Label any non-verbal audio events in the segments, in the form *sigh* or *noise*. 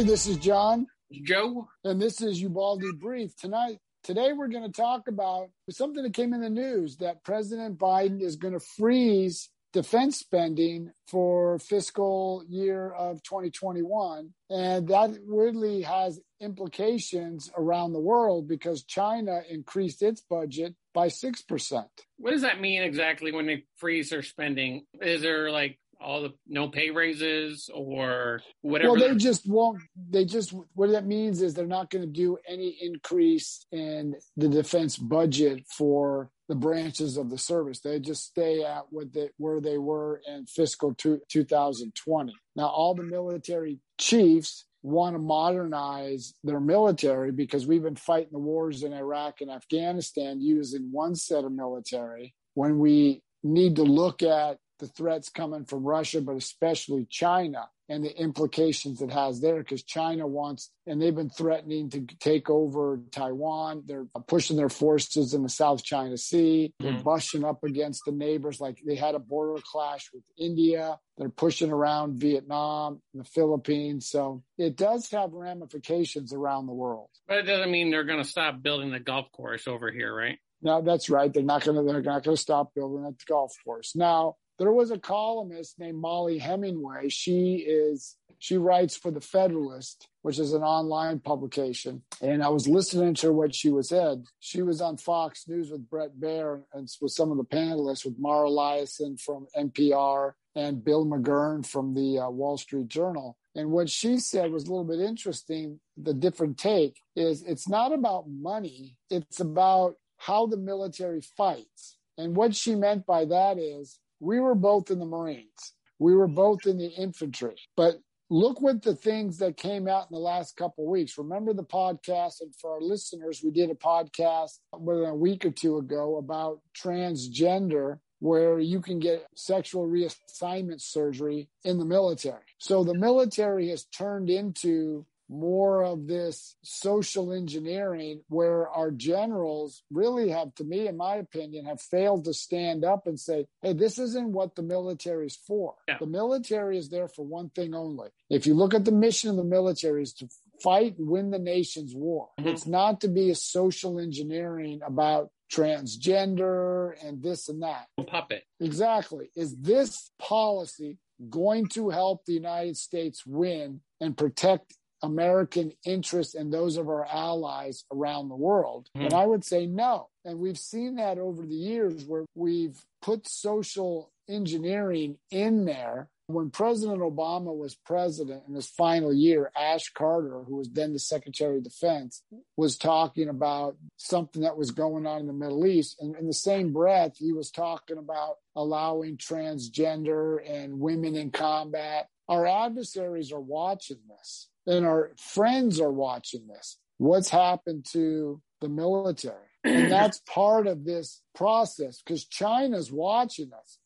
everybody. This is John. Joe. And this is Ubaldi Brief. Tonight, today we're going to talk about something that came in the news that President Biden is going to freeze defense spending for fiscal year of 2021. And that really has implications around the world because China increased its budget by 6%. What does that mean exactly when they freeze their spending? Is there like all the no pay raises or whatever? Well, they just won't. They just what that means is they're not going to do any increase in the defense budget for the branches of the service. They just stay at what they where they were in fiscal two, 2020. Now, all the military chiefs want to modernize their military because we've been fighting the wars in Iraq and Afghanistan using one set of military when we need to look at the threats coming from Russia, but especially China and the implications it has there because China wants, and they've been threatening to take over Taiwan. They're pushing their forces in the South China Sea. They're mm. bushing up against the neighbors. Like they had a border clash with India. They're pushing around Vietnam, and the Philippines. So it does have ramifications around the world. But it doesn't mean they're going to stop building the golf course over here, right? No, that's right. They're not going to. They're not going to stop building that golf course. Now, there was a columnist named Mollie Hemingway. She is she writes for the Federalist, which is an online publication. And I was listening to what she was said. She was on Fox News with Bret Baier and with some of the panelists, with Mara Liasson from NPR and Bill McGurn from the uh, Wall Street Journal. And what she said was a little bit interesting. The different take is it's not about money, it's about how the military fights. And what she meant by that is we were both in the Marines. We were both in the infantry. But look what the things that came out in the last couple weeks. Remember the podcast, and for our listeners, we did a podcast within a week or two ago about transgender, where you can get sexual reassignment surgery in the military. So the military has turned into more of this social engineering where our generals really have, to me, in my opinion, have failed to stand up and say, hey, this isn't what the military is for. Yeah. The military is there for one thing only. If you look at the mission of the military is to fight and win the nation's war. Mm-hmm. It's not to be a social engineering about transgender and this and that. Puppet. Exactly. Is this policy going to help the United States win and protect American interests and those of our allies around the world? Mm. And I would say no. And we've seen that over the years where we've put social engineering in there. When President Obama was president in his final year, Ash Carter, who was then the Secretary of Defense, was talking about something that was going on in the Middle East. And in the same breath, he was talking about allowing transgender and women in combat. Our adversaries are watching this and our friends are watching this. What's happened to the military? And *clears throat* that's part of this process because China's watching us.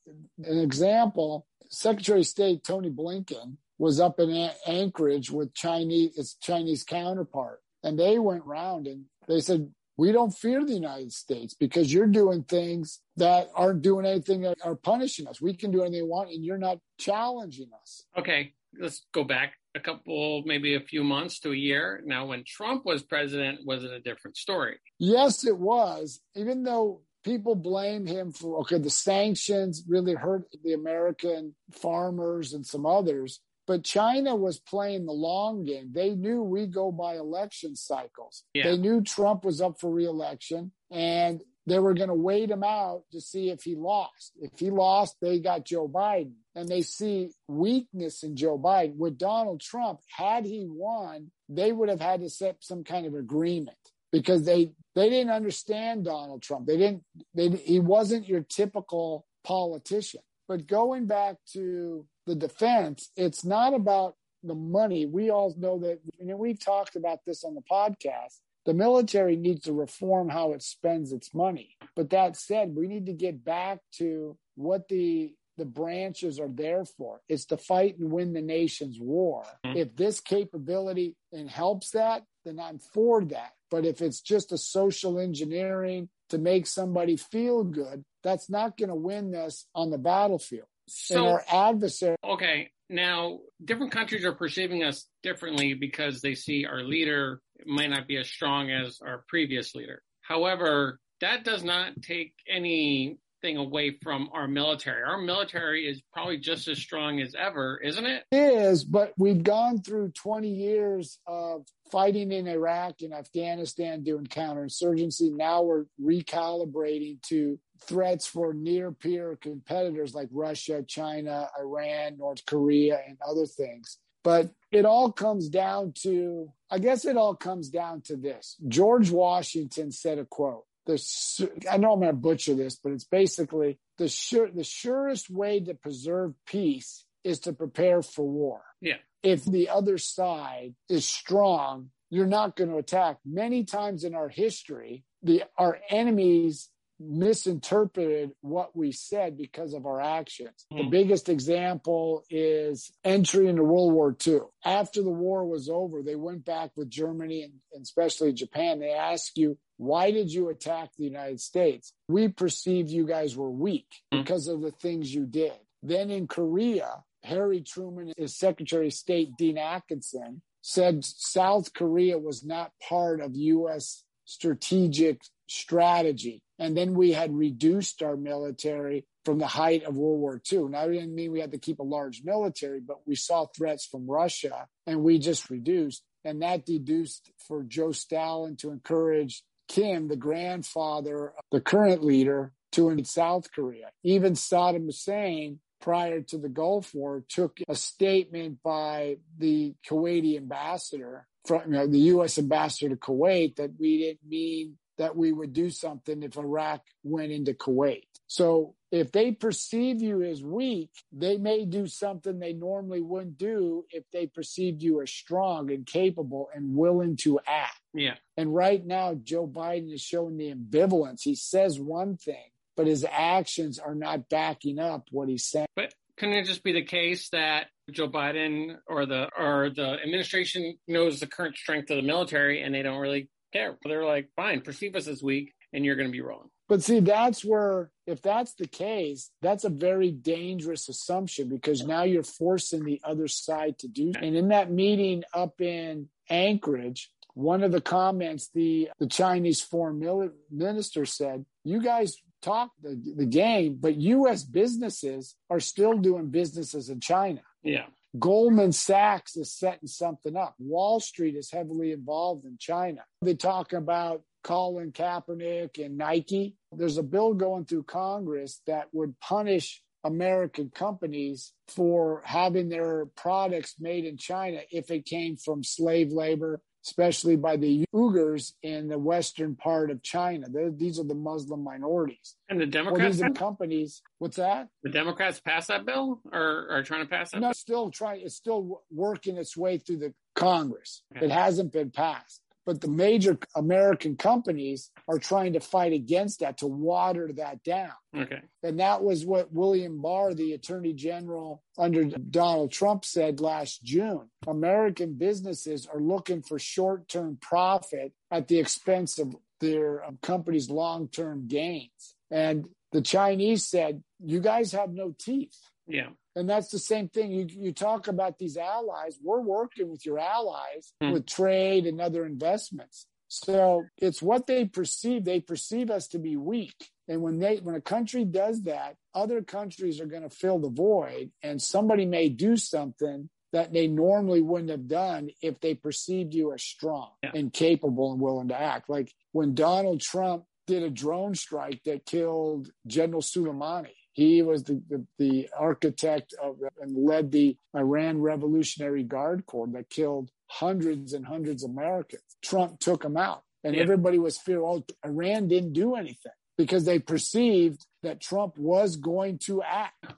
An example Secretary of State Tony Blinken was up in Anchorage with Chinese, its Chinese counterpart. And they went round and they said, we don't fear the United States because you're doing things that aren't doing anything that are punishing us. We can do anything we want and you're not challenging us. Okay, let's go back a couple, maybe a few months to a year. Now, when Trump was president, was it a different story? Yes, it was. Even though people blame him for, okay, the sanctions really hurt the American farmers and some others. But China was playing the long game. They knew we go by election cycles. Yeah. They knew Trump was up for reelection. And they were going to wait him out to see if he lost. If he lost, they got Joe Biden. And they see weakness in Joe Biden. With Donald Trump, had he won, they would have had to set some kind of agreement because they they didn't understand Donald Trump. They didn't they he wasn't your typical politician. But going back to the defense, it's not about the money. We all know that, and we've talked about this on the podcast the military needs to reform how it spends its money. But that said, we need to get back to what the the branches are there for. It's to fight and win the nation's war. Mm-hmm. If this capability and helps that, then I'm for that. But if it's just a social engineering to make somebody feel good, that's not going to win this on the battlefield. So and our adversary. okay, now different countries are perceiving us differently because they see our leader might not be as strong as our previous leader. However, that does not take anything away from our military. Our military is probably just as strong as ever, isn't it? it? is, but we've gone through 20 years of fighting in Iraq and Afghanistan doing counterinsurgency. Now we're recalibrating to threats for near peer competitors like Russia, China, Iran, North Korea, and other things. But it all comes down to, I guess it all comes down to this. George Washington said a quote. The, I know I'm going to butcher this, but it's basically the sure, the surest way to preserve peace is to prepare for war. Yeah. If the other side is strong, you're not going to attack. Many times in our history, the our enemies misinterpreted what we said because of our actions. Mm. The hmm. biggest example is entry into World War II. After the war was over, they went back with Germany and, and especially Japan. They asked you, why did you attack the United States? We perceived you guys were weak mm. because of the things you did. Then in Korea, Harry Truman, his Secretary of State, Dean Acheson, said South Korea was not part of U.S. strategic strategy. And then we had reduced our military from the height of World War II. Now, it didn't mean we had to keep a large military, but we saw threats from Russia and we just reduced. And that deduced for Joe Stalin to encourage Kim, the grandfather of the current leader, to invade South Korea. Even Saddam Hussein, prior to the Gulf War, took a statement by the Kuwaiti ambassador, from you know, the U.S. ambassador to Kuwait, that we didn't mean that we would do something if Iraq went into Kuwait. So if they perceive you as weak, they may do something they normally wouldn't do if they perceived you as strong and capable and willing to act. Yeah. And right now, Joe Biden is showing the ambivalence. He says one thing, but his actions are not backing up what he's saying. But couldn't it just be the case that Joe Biden or the or the administration knows the current strength of the military and they don't really care. They're like, fine, perceive us as weak, and you're going to be wrong. But see, that's where, if that's the case, that's a very dangerous assumption because now you're forcing the other side to do. And in that meeting up in Anchorage, one of the comments the, the Chinese foreign minister said, you guys talk the, the game, but U.S. businesses are still doing businesses in China. Yeah. Goldman Sachs is setting something up. Wall Street is heavily involved in China. They talk about Colin Kaepernick and Nike. There's a bill going through Congress that would punish American companies for having their products made in China if it came from slave labor especially by the Uyghurs in the western part of China. They're, these are the Muslim minorities. And the Democrats, well, these companies. What's that? The Democrats pass that bill, or are trying to pass that? No, bill? still trying. It's still working its way through the Congress. Okay. It hasn't been passed. But the major American companies are trying to fight against that to water that down. Okay. And that was what William Barr, the attorney general under Donald Trump, said last June. American businesses are looking for short term profit at the expense of their um, company's long term gains. And the Chinese said, You guys have no teeth. Yeah. And that's the same thing. You, you talk about these allies. We're working with your allies mm. with trade and other investments. So it's what they perceive. They perceive us to be weak. And when they when a country does that, other countries are going to fill the void and somebody may do something that they normally wouldn't have done if they perceived you as strong yeah. and capable and willing to act. Like when Donald Trump did a drone strike that killed General Soleimani he was the, the, the, architect of and led the Iran Revolutionary Guard Corps that killed hundreds and hundreds of Americans. Trump took him out. And yeah. everybody was fearful. oh, Iran didn't do anything because they perceived that Trump was going to act.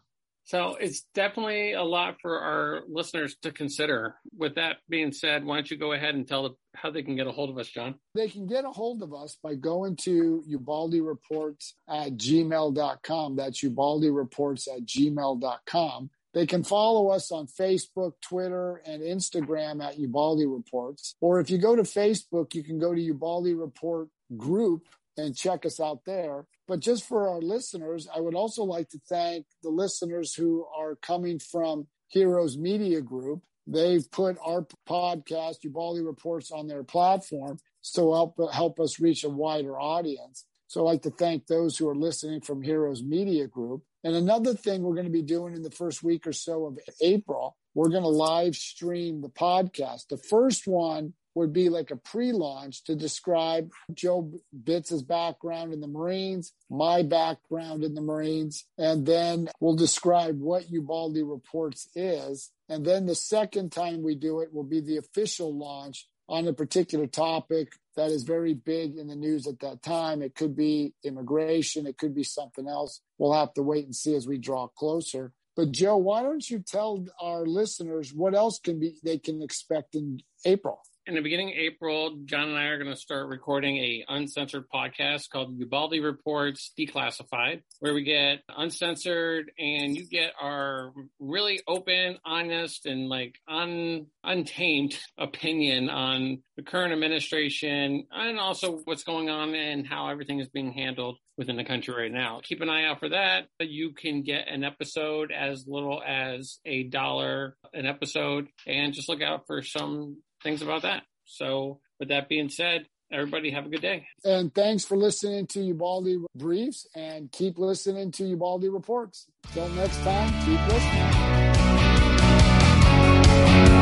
So it's definitely a lot for our listeners to consider. With that being said, why don't you go ahead and tell them how they can get a hold of us, John? They can get a hold of us by going to Ubaldi Reports at gmail.com. That's Ubaldi Reports at gmail.com. They can follow us on Facebook, Twitter, and Instagram at Ubaldi Reports. Or if you go to Facebook, you can go to Ubaldi Report Group and check us out there. But just for our listeners, I would also like to thank the listeners who are coming from Heroes Media Group. They've put our podcast, Ubaldi Reports, on their platform so help help us reach a wider audience. So I'd like to thank those who are listening from Heroes Media Group. And another thing we're going to be doing in the first week or so of April, we're going to live stream the podcast. The first one would be like a pre-launch to describe Joe Bitz's background in the Marines, my background in the Marines, and then we'll describe what Ubaldi Reports is. And then the second time we do it will be the official launch on a particular topic that is very big in the news at that time. It could be immigration. It could be something else. We'll have to wait and see as we draw closer. But Joe, why don't you tell our listeners what else can be they can expect in April? In the beginning of April, John and I are going to start recording a uncensored podcast called Ubaldi Reports Declassified, where we get uncensored and you get our really open, honest, and like un, untamed opinion on the current administration and also what's going on and how everything is being handled within the country right now. Keep an eye out for that. You can get an episode as little as a dollar an episode and just look out for some things about that. So, with that being said, everybody have a good day. And thanks for listening to Ubaldi Briefs and keep listening to Ubaldi Reports. Till next time, keep listening.